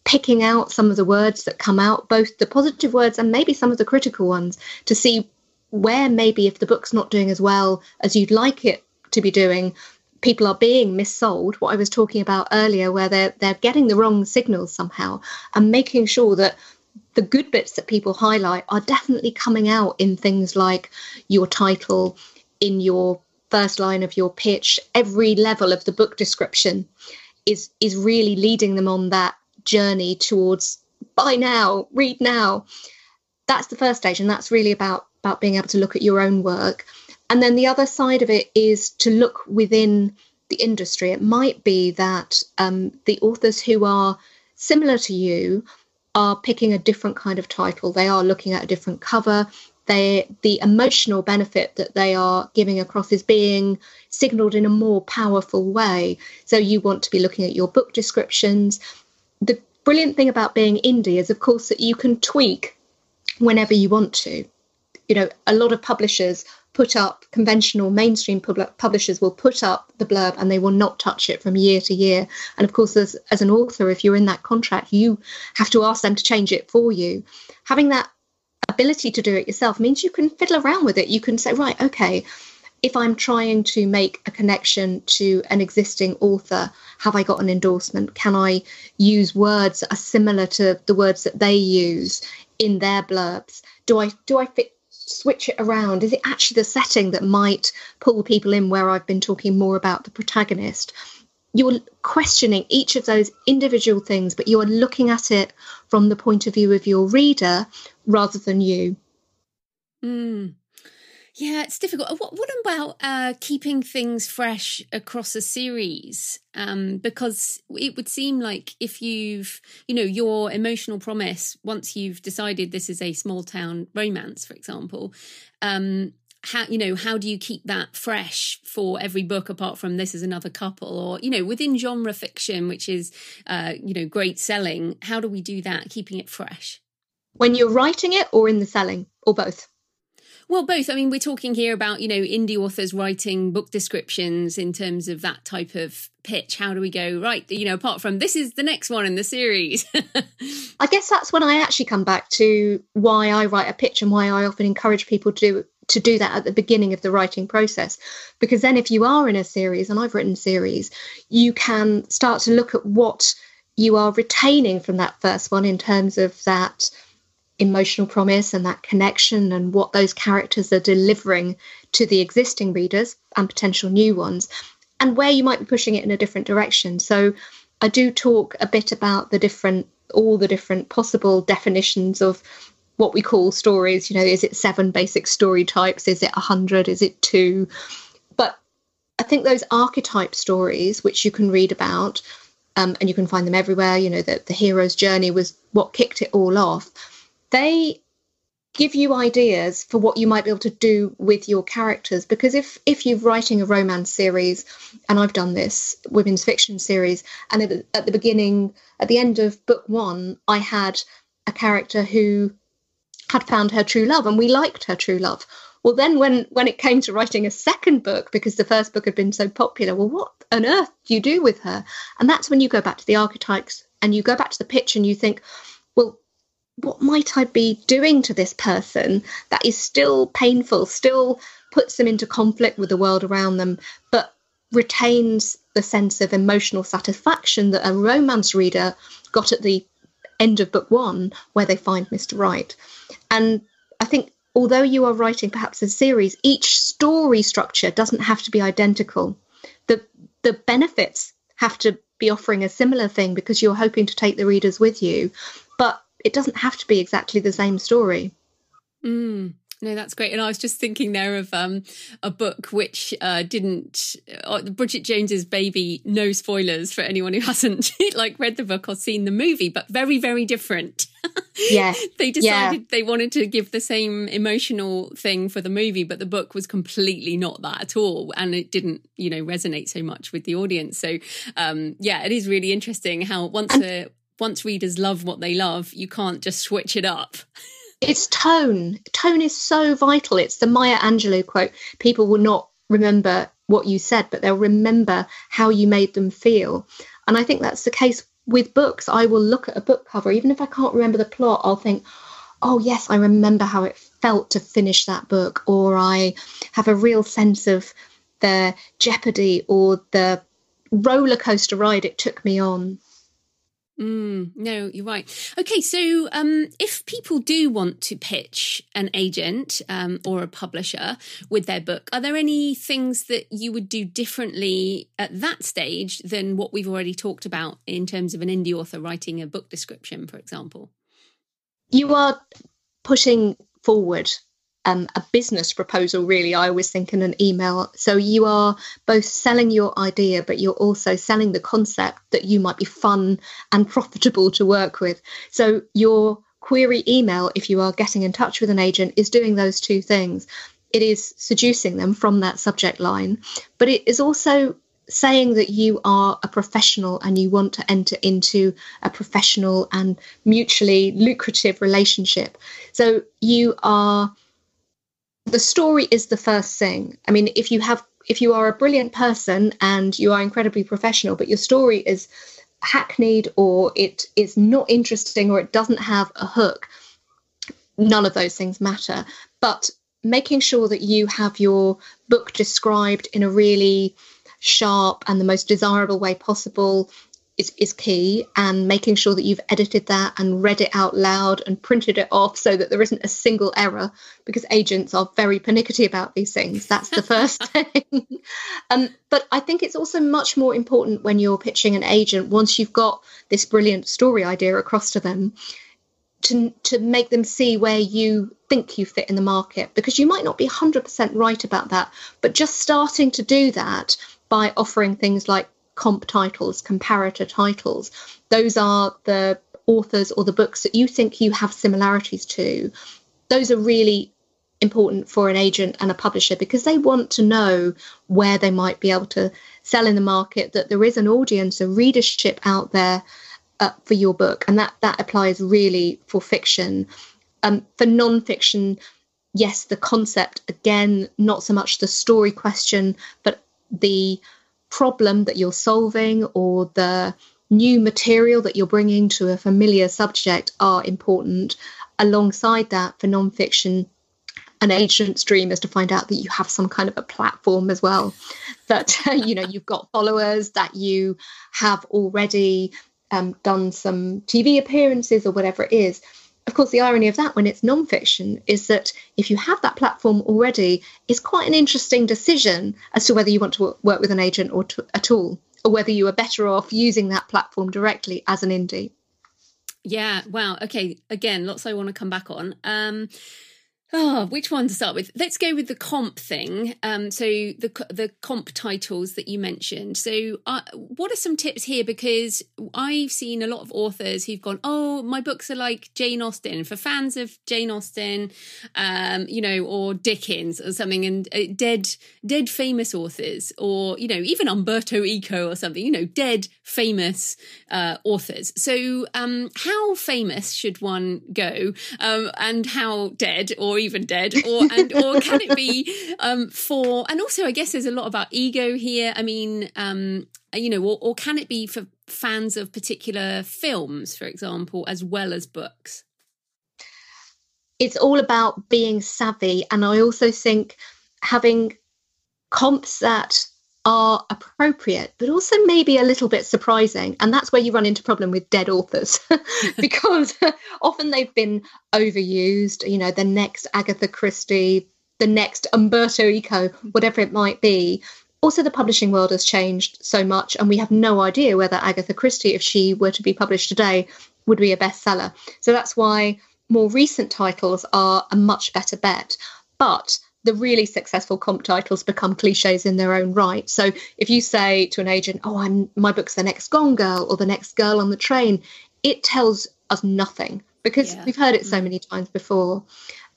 picking out some of the words that come out, both the positive words and maybe some of the critical ones, to see where maybe if the book's not doing as well as you'd like it to be doing, people are being missold. What I was talking about earlier, where they're they're getting the wrong signals somehow, and making sure that the good bits that people highlight are definitely coming out in things like your title, in your first line of your pitch, every level of the book description is is really leading them on that journey towards buy now, read now. That's the first stage, and that's really about about being able to look at your own work. And then the other side of it is to look within the industry. It might be that um, the authors who are similar to you are picking a different kind of title. They are looking at a different cover. They, the emotional benefit that they are giving across is being signaled in a more powerful way. So you want to be looking at your book descriptions the brilliant thing about being indie is, of course, that you can tweak whenever you want to. You know, a lot of publishers put up conventional mainstream pub- publishers will put up the blurb and they will not touch it from year to year. And of course, as, as an author, if you're in that contract, you have to ask them to change it for you. Having that ability to do it yourself means you can fiddle around with it. You can say, right, okay, if I'm trying to make a connection to an existing author, have I got an endorsement? Can I use words that are similar to the words that they use in their blurbs? Do I do I fit switch it around? Is it actually the setting that might pull people in where I've been talking more about the protagonist? You're questioning each of those individual things, but you are looking at it from the point of view of your reader rather than you. Mm. Yeah, it's difficult. Uh, what, what about uh, keeping things fresh across a series? Um, because it would seem like if you've, you know, your emotional promise, once you've decided this is a small town romance, for example, um, how you know how do you keep that fresh for every book apart from this is another couple or you know within genre fiction which is uh you know great selling how do we do that keeping it fresh when you're writing it or in the selling or both well, both. I mean, we're talking here about, you know, indie authors writing book descriptions in terms of that type of pitch. How do we go, right, you know, apart from this is the next one in the series? (laughs) I guess that's when I actually come back to why I write a pitch and why I often encourage people to do to do that at the beginning of the writing process because then if you are in a series and I've written series you can start to look at what you are retaining from that first one in terms of that emotional promise and that connection and what those characters are delivering to the existing readers and potential new ones, and where you might be pushing it in a different direction. So, I do talk a bit about the different, all the different possible definitions of what we call stories. You know, is it seven basic story types? Is it a hundred? Is it two? But I think those archetype stories, which you can read about, um, and you can find them everywhere. You know, that the hero's journey was what kicked it all off they give you ideas for what you might be able to do with your characters. Because if if you're writing a romance series and I've done this women's fiction series and at, at the beginning at the end of book 1 I had a character who had found her true love and we liked her true love. Well then when when it came to writing a second book because the first book had been so popular well what on earth do you do with her? And that's when you go back to the archetypes and you go back to the pitch and you think well what might I be doing to this person that is still painful, still puts them into conflict with the world around them, but retains the sense of emotional satisfaction that a romance reader got at the end of book one, where they find Mr. Right. And I think although you are writing perhaps a series, each story structure doesn't have to be identical. The the benefits have to be offering a similar thing because you're hoping to take the readers with you, it doesn't have to be exactly the same story. Mm. No, that's great. And I was just thinking there of um, a book which uh, didn't uh, Bridget Jones's Baby. No spoilers for anyone who (laughs) hasn't like read the book or seen the movie, but very very different. (laughs) Yeah, they decided yeah. they wanted to give the same emotional thing for the movie, but the book was completely not that at all, and it didn't you know resonate so much with the audience. So um, yeah, it is really interesting how once a once readers love what they love, you can't just switch it up. it's tone. Tone is so vital. It's the Maya Angelou quote. People will not remember what you said, but they'll remember how you made them feel. And I think that's the case with books. I will look at a book cover, even if I can't remember the plot, I'll think, oh, yes, I remember how it felt to finish that book, or I have a real sense of the jeopardy or the roller coaster ride it took me on. Mm, no, you're right. Okay, so um, if people do want to pitch an agent um, or a publisher with their book, are there any things that you would do differently at that stage than what we've already talked about in terms of an indie author writing a book description, for example? You are pushing forward um, a business proposal, really, I always think in an email. So you are both selling your idea, but you're also selling the concept that you might be fun and profitable to work with. So your query email, if you are getting in touch with an agent, is doing those two things. It is seducing them from that subject line, but it is also saying that you are a professional and you want to enter into a professional and mutually lucrative relationship. So you are the story is the first thing. I mean, if you have if you are a brilliant person and you are incredibly professional, but your story is hackneyed or it is not interesting or it doesn't have a hook, none of those things matter. But making sure that you have your book described in a really sharp and the most desirable way possible is, is key and making sure that you've edited that and read it out loud and printed it off so that there isn't a single error because agents are very pernickety about these things. That's the first (laughs) thing. Um, but i think it's also much more important when you're pitching an agent once you've got this brilliant story idea across to them to, to make them see where you think you fit in the market because you might not be 100% right about that but just starting to do that by offering things like comp titles, comparator titles. Those are the authors or the books that you think you have similarities to. Those are really important for an agent and a publisher because they want to know where they might be able to sell in the market, that there is an audience, a readership out there uh, for your book. And that, that applies really for fiction. Um, for non-fiction, yes, the concept, again, not so much the story question, but the problem that you're solving or the new material that you're bringing to a familiar subject are important. Alongside that, for nonfiction, an agent's dream is to find out that you have some kind of a platform as well, that (laughs) you know you've got followers, that you have already um, done some TV appearances or whatever it is of course, the irony of that when it's nonfiction is that if you have that platform already, it's quite an interesting decision as to whether you want to work with an agent or to, at all, or whether you are better off using that platform directly as an indie. Yeah, wow. Okay, again, lots I want to come back on. Um, Oh, which one to start with? Let's go with the comp thing. Um, so the the comp titles that you mentioned. So, uh, what are some tips here? Because I've seen a lot of authors who've gone, "Oh, my books are like Jane Austen." For fans of Jane Austen, um, you know, or Dickens or something, and uh, dead dead famous authors, or you know, even Umberto Eco or something. You know, dead famous uh, authors. So, um, how famous should one go, um, and how dead or even dead, or and or can it be um, for? And also, I guess there's a lot about ego here. I mean, um, you know, or, or can it be for fans of particular films, for example, as well as books? It's all about being savvy, and I also think having comps that are appropriate, but also maybe a little bit surprising. And that's where you run into problem with dead authors (laughs) (laughs) because (laughs) often they've been overused. You know, the next Agatha Christie, the next Umberto Eco, mm-hmm. whatever it might be. Also, the publishing world has changed so much, and we have no idea whether Agatha Christie, if she were to be published today, would be a bestseller. So that's why more recent titles are a much better bet. But the really successful comp titles become cliches in their own right. So if you say to an agent, "Oh, I'm my book's the next Gone Girl or the next Girl on the Train," it tells us nothing because yeah. we've heard it so mm. many times before.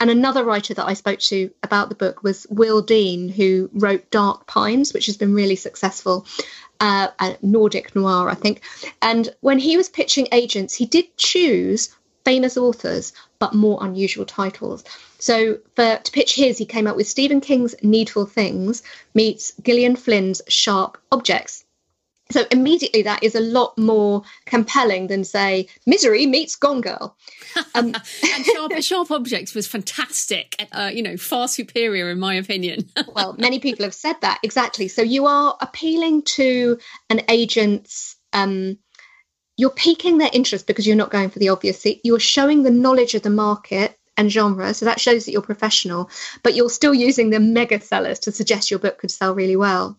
And another writer that I spoke to about the book was Will Dean, who wrote Dark Pines, which has been really successful. Uh, Nordic noir, I think. And when he was pitching agents, he did choose famous authors, but more unusual titles. So for to pitch his, he came up with Stephen King's Needful Things meets Gillian Flynn's Sharp Objects. So immediately that is a lot more compelling than say Misery meets Gone Girl. (laughs) Um, and Sharp, Sharp, Objects was fantastic. Uh, you know, far superior in my opinion. (laughs) well, many people have said that exactly. So you are appealing to an agent's um, you're piquing their interest because you're not going for the obvious. You're showing the knowledge of the market and genre, so that shows that you're professional, but you're still using the mega sellers to suggest your book could sell really well.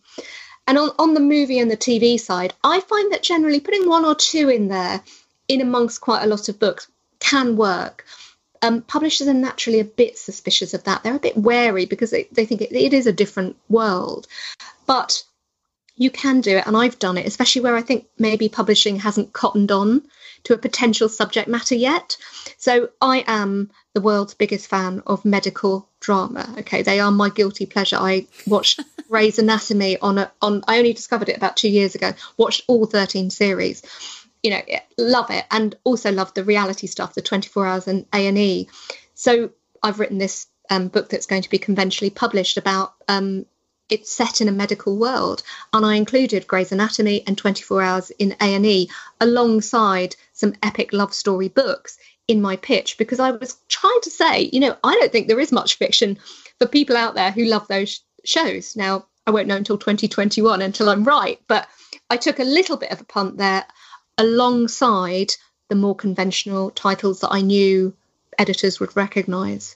And on, on the movie and the TV side, I find that generally putting one or two in there, in amongst quite a lot of books, can work. Um, publishers are naturally a bit suspicious of that. They're a bit wary because they, they think it, it is a different world. But you can do it, and I've done it, especially where I think maybe publishing hasn't cottoned on to a potential subject matter yet. So I am the world's biggest fan of medical drama. Okay, they are my guilty pleasure. I watched (laughs) Grey's Anatomy on a on. I only discovered it about two years ago. Watched all thirteen series. You know, love it, and also love the reality stuff, the twenty four hours and A and E. So I've written this um, book that's going to be conventionally published about um, it's set in a medical world and i included grey's anatomy and 24 hours in a&e alongside some epic love story books in my pitch because i was trying to say you know i don't think there is much fiction for people out there who love those shows. Now i won't know until 2021 until i'm right but i took a little bit of a punt there alongside the more conventional titles that i knew editors would recognize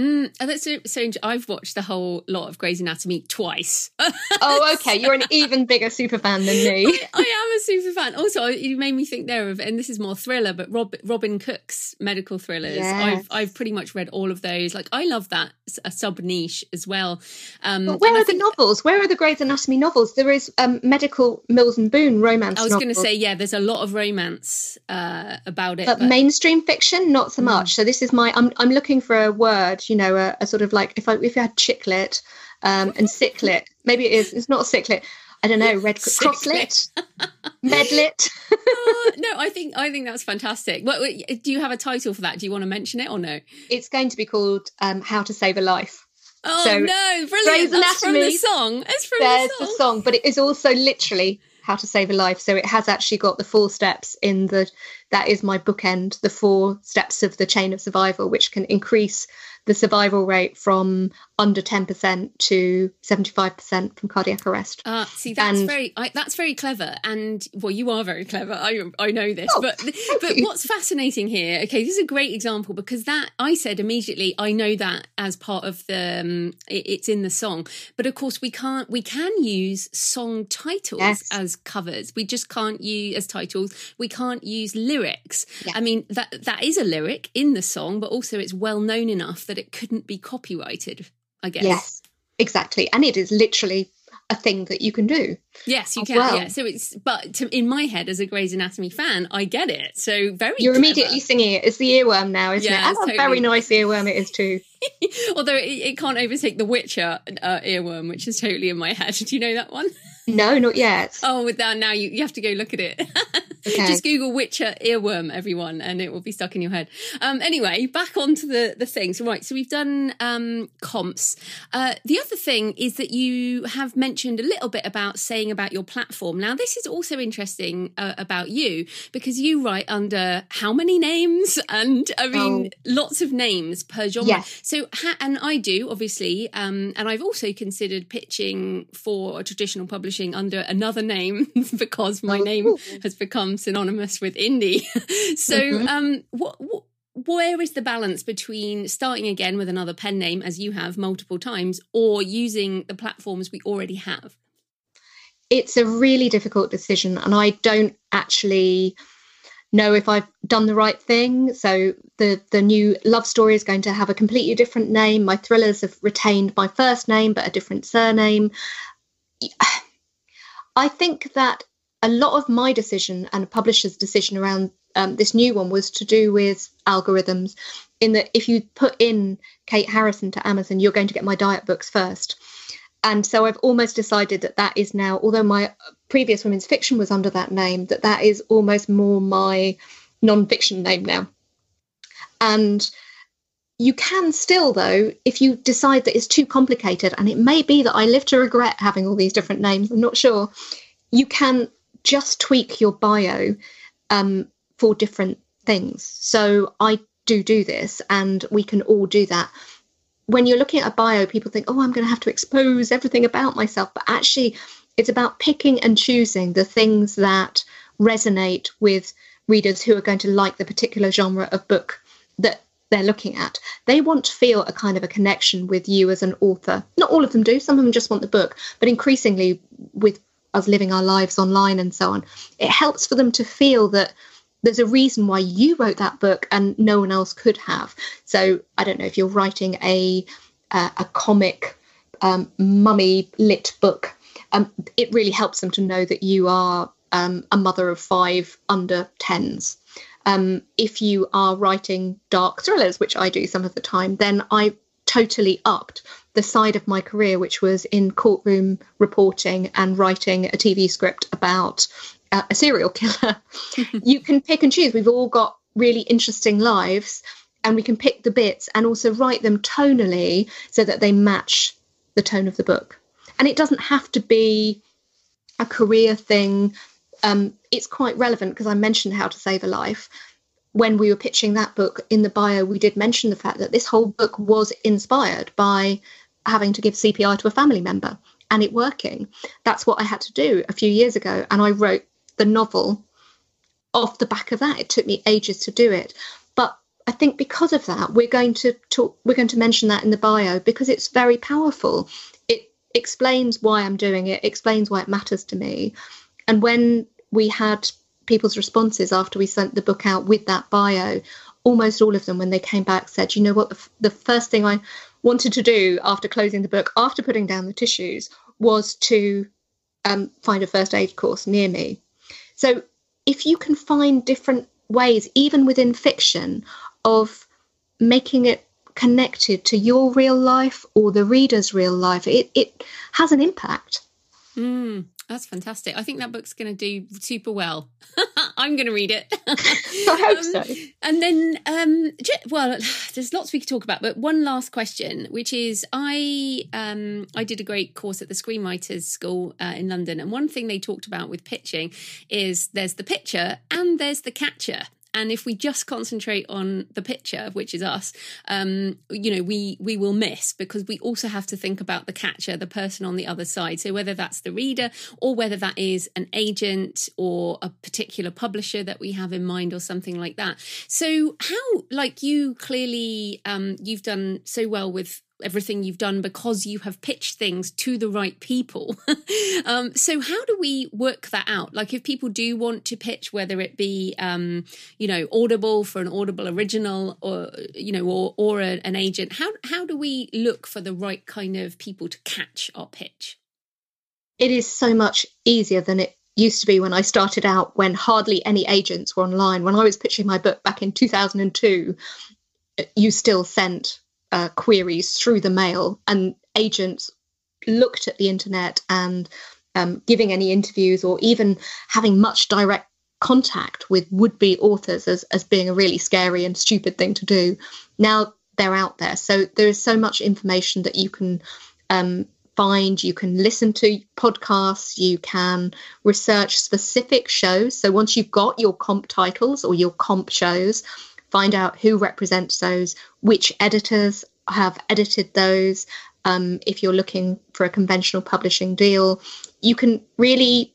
Mm, that's so, so. I've watched the whole lot of Grey's Anatomy twice. (laughs) oh, okay. You're an even bigger super fan than me. I, I, am a super fan. Also, you made me think there of, and this is more thriller, but Rob, Robin Cook's medical thrillers. Yes. I've I've pretty much read all of those. Like I love that a sub niche as well. Um, but where are think, the novels? Where are the Grey's Anatomy novels? There is um, medical Mills and Boon romance. I was going to say yeah. There's a lot of romance uh, about it, but, but, mainstream fiction not so much. Mm. So this is my. I'm I'm looking for a word you know, a, a sort of like if I if you had chicklet um, and sicklet, maybe it is. It's not sicklet. I don't know, red crosslet, medlet. uh, (laughs) no, I think I think that's fantastic. What, do you have a title for that? Do you want to mention it or no? It's going to be called um, "How to Save a Life." Oh so, no, brilliant! That's from the song. It's from there's the song. the song, but it is also literally how to save a life. So it has actually got the four steps in the that is my bookend, the four steps of the chain of survival, which can increase the survival rate from under 10% to 75% from cardiac arrest. Uh, see, that's and, very I, that's very clever. And well, you are very clever. I I know this, oh, but but you. what's fascinating here? Okay, this is a great example because that I said immediately. I know that as part of the um, it, it's in the song, but of course we can't. We can use song titles yes. as covers. We just can't use as titles. We can't use lyrics. Yeah. I mean that that is a lyric in the song, but also it's well known enough that it couldn't be copyrighted, I guess. Yes, exactly. And it is literally a thing that you can do. Yes, you can. Well. Yeah. So it's, but to, in my head, as a Grey's Anatomy fan, I get it. So very. You're clever. immediately singing it. It's the earworm now, isn't yeah, it? And totally. a very nice earworm it is too. (laughs) Although it, it, can't overtake the Witcher uh, earworm, which is totally in my head. (laughs) Do you know that one? No, not yet. oh, with that now you, you have to go look at it. (laughs) Okay. Just Google Witcher earworm, everyone, and it will be stuck in your head. Um, anyway, back onto the the things. Right, so we've done um, comps. Uh, the other thing is that you have mentioned a little bit about saying about your platform. Now, this is also interesting uh, about you because you write under how many names, (laughs) and I mean oh. lots of names per genre. Yes. So, ha- and I do obviously, um, and I've also considered pitching for a traditional publishing under another name (laughs) because my oh, name has become synonymous with indie. (laughs) so, mm-hmm. um, what, what where is the balance between starting again with another pen name as you have multiple times or using the platforms we already have? It's a really difficult decision and i don't actually know if i've done the right thing. So the the new love story is going to have a completely different name. My thrillers have retained my first name but a different surname i think that a lot of my decision and a publisher's decision around um, this new one was to do with algorithms. In that, if you put in Kate Harrison to Amazon, you're going to get my diet books first. And so I've almost decided that that is now, although my previous women's fiction was under that name, that that is almost more my non-fiction name now. And you can still, though, if you decide that it's too complicated, and it may be that I live to regret having all these different names, I'm not sure, you can just tweak your bio um, for different things. So I do do this, and we can all do that. When you're looking at a bio, people think, oh, I'm going to have to expose everything about myself. But actually, it's about picking and choosing the things that resonate with readers who are going to like the particular genre of book that they're looking at. They want to feel a kind of a connection with you as an author. Not all of them do, some of them just want the book, but increasingly with us living our lives online and so on, it helps for them to feel that there's a reason why you wrote that book and no one else could have. So I don't know if you're writing a uh, a comic um, mummy lit book, um, it really helps them to know that you are um, a mother of five under tens. Um, if you are writing dark thrillers, which I do some of the time, then I totally upped the side of my career, which was in courtroom reporting and writing a TV script about uh, a serial (laughs) killer. you can pick and choose. We've all got really interesting lives, and we can pick the bits and also write them tonally so that they match the tone of the book. And it doesn't have to be a career thing. Um, it's quite relevant because I mentioned How to Save a Life. When we were pitching that book in the bio, we did mention the fact that this whole book was inspired by having to give CPR to a family member and it working. That's what I had to do a few years ago. And I wrote the novel off the back of that. It took me ages to do it. But I think because of that, we're going to talk we're going to mention that in the bio because it's very powerful. It explains why I'm doing it, explains why it matters to me. And when we had people's responses after we sent the book out with that bio, almost all of them, when they came back, said, "You know what? The, f- the first thing I wanted to do after closing the book, after putting down the tissues, was to um, find a first aid course near me so if you can find different ways, even within fiction, of making it connected to your real life or the reader's real life, it, it has an impact. Mm, that's fantastic. I think that book's going to do super well. (laughs) I'm going to read it. (laughs) I hope um, so. And then, um, well, (sighs) there's lots we could talk about, but one last question, which is, I um, I did a great course at the Screenwriters School uh, in London, and one thing they talked about with pitching is there's the pitcher and there's the catcher and if we just concentrate on the pitcher which is us um, you know we we will miss because we also have to think about the catcher the person on the other side. So whether that's the reader or whether that is an agent or a particular publisher that we have in mind or something like that. So how like you clearly um, you've done so well with everything you've done because you have pitched things to the right people. (laughs) um, so how do we work that out? Like if people do want to pitch, whether it be um, you know Audible for an Audible original, or you know, or or a, an agent, how how do we look for the right kind of people to catch our pitch? It is so much easier than it used to be when I started out, when hardly any agents were online. When I was pitching my book back in 2002, you still sent uh, queries through the mail, and agents looked at the internet and um, giving any interviews or even having much direct contact with would be authors as, as being a really scary and stupid thing to do. Now they're out there. So there is so much information that you can um, find. You can listen to podcasts, you can research specific shows. So once you've got your comp titles or your comp shows, find out who represents those, which editors have edited those. Um, if you're looking for a conventional publishing deal, you can really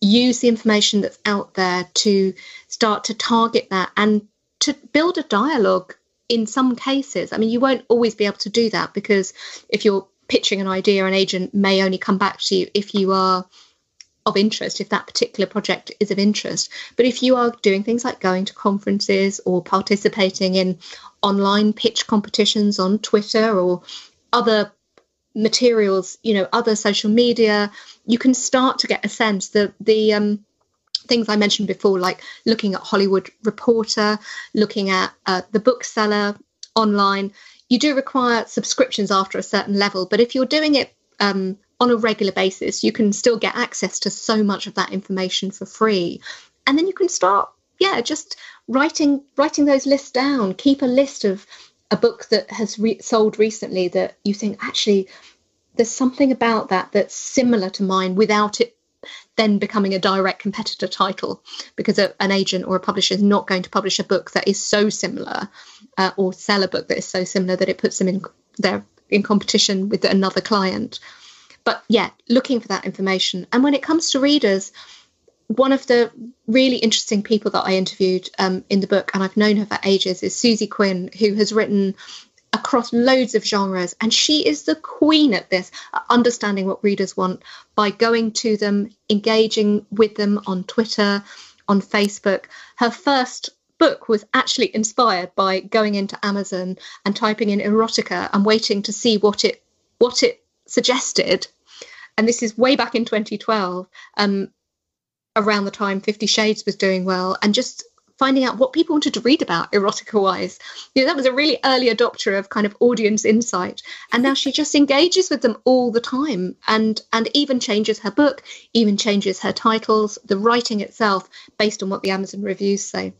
use the information that's out there to start to target that and to build a dialogue in some cases. I mean, you won't always be able to do that because if you're pitching an idea, an agent may only come back to you if you are of interest, if that particular project is of interest. But if you are doing things like going to conferences or participating in online pitch competitions on Twitter or other materials, you know, other social media, you can start to get a sense that the um, things I mentioned before, like looking at Hollywood Reporter, looking at uh, the bookseller online, you do require subscriptions after a certain level. But if you're doing it um, on a regular basis, you can still get access to so much of that information for free. And then you can start, yeah, just writing writing those lists down. Keep a list of a book that has re- sold recently that you think actually there's something about that that's similar to mine without it then becoming a direct competitor title because a, an agent or a publisher is not going to publish a book that is so similar uh, or sell a book that is so similar that it puts them in their in competition with another client but yeah looking for that information and when it comes to readers one of the really interesting people that I interviewed um, in the book, and I've known her for ages, is Suzy Quinn, who has written across loads of genres. And she is the queen at this, understanding what readers want by going to them, engaging with them on Twitter, on Facebook. Her first book was actually inspired by going into Amazon and typing in erotica and waiting to see what it what it suggested. And this is way back in 2012, um, around the time Fifty Shades was doing well, and just finding out what people wanted to read about erotica wise. You know, that was a really early adopter of kind of audience insight. And now she just engages with them all the time and and even changes her book, even changes her titles, the writing itself based on what the Amazon reviews say.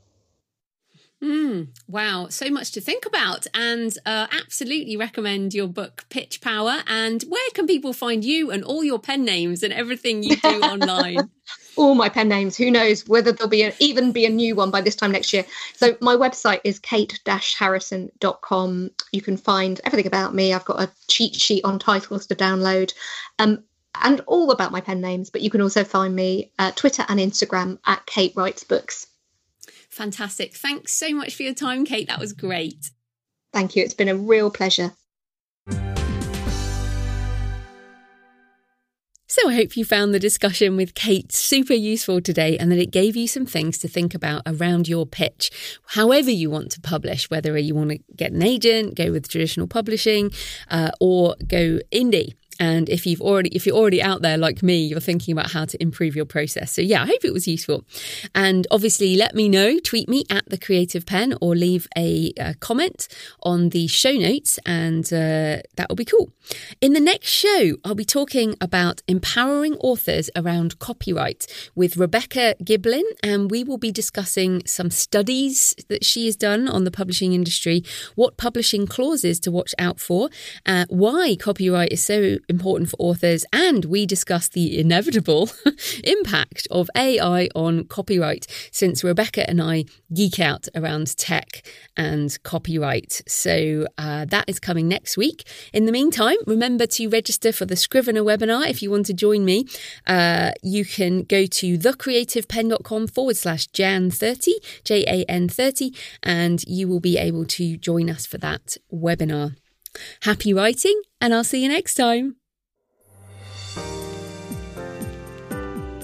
Mm, wow, so much to think about, and uh, absolutely recommend your book Pitch Power. And where can people find you and all your pen names and everything you do online? (laughs) all my pen names. Who knows whether there'll be a, even be a new one by this time next year. So my website is kate-harrison.com. You can find everything about me. I've got a cheat sheet on titles to download. Um, and all about my pen names, but you can also find me uh, Twitter and Instagram at Kate Writes Books. Fantastic. Thanks so much for your time, Kate. That was great. Thank you. It's been a real pleasure. So I hope you found the discussion with Kate super useful today and that it gave you some things to think about around your pitch. However, you want to publish, whether you want to get an agent, go with traditional publishing, uh, or go indie. And if you've already, if you're already out there like me, you're thinking about how to improve your process. So yeah, I hope it was useful. And obviously, let me know. Tweet me at the Creative Penn or leave a, a comment on the show notes, and uh, that will be cool. In the next show, I'll be talking about empowering authors around copyright with Rebecca Giblin, and we will be discussing some studies that she has done on the publishing industry, what publishing clauses to watch out for, uh, why copyright is so important for authors, and we discuss the inevitable (laughs) impact of AI on copyright, since Rebecca and I geek out around tech and copyright. So uh, that is coming next week. In the meantime, remember to register for the Scrivener webinar if you want to join me. Uh, you can go to thecreativepenn.com forward slash Jan30, J A N 30, and you will be able to join us for that webinar. Happy writing, and I'll see you next time.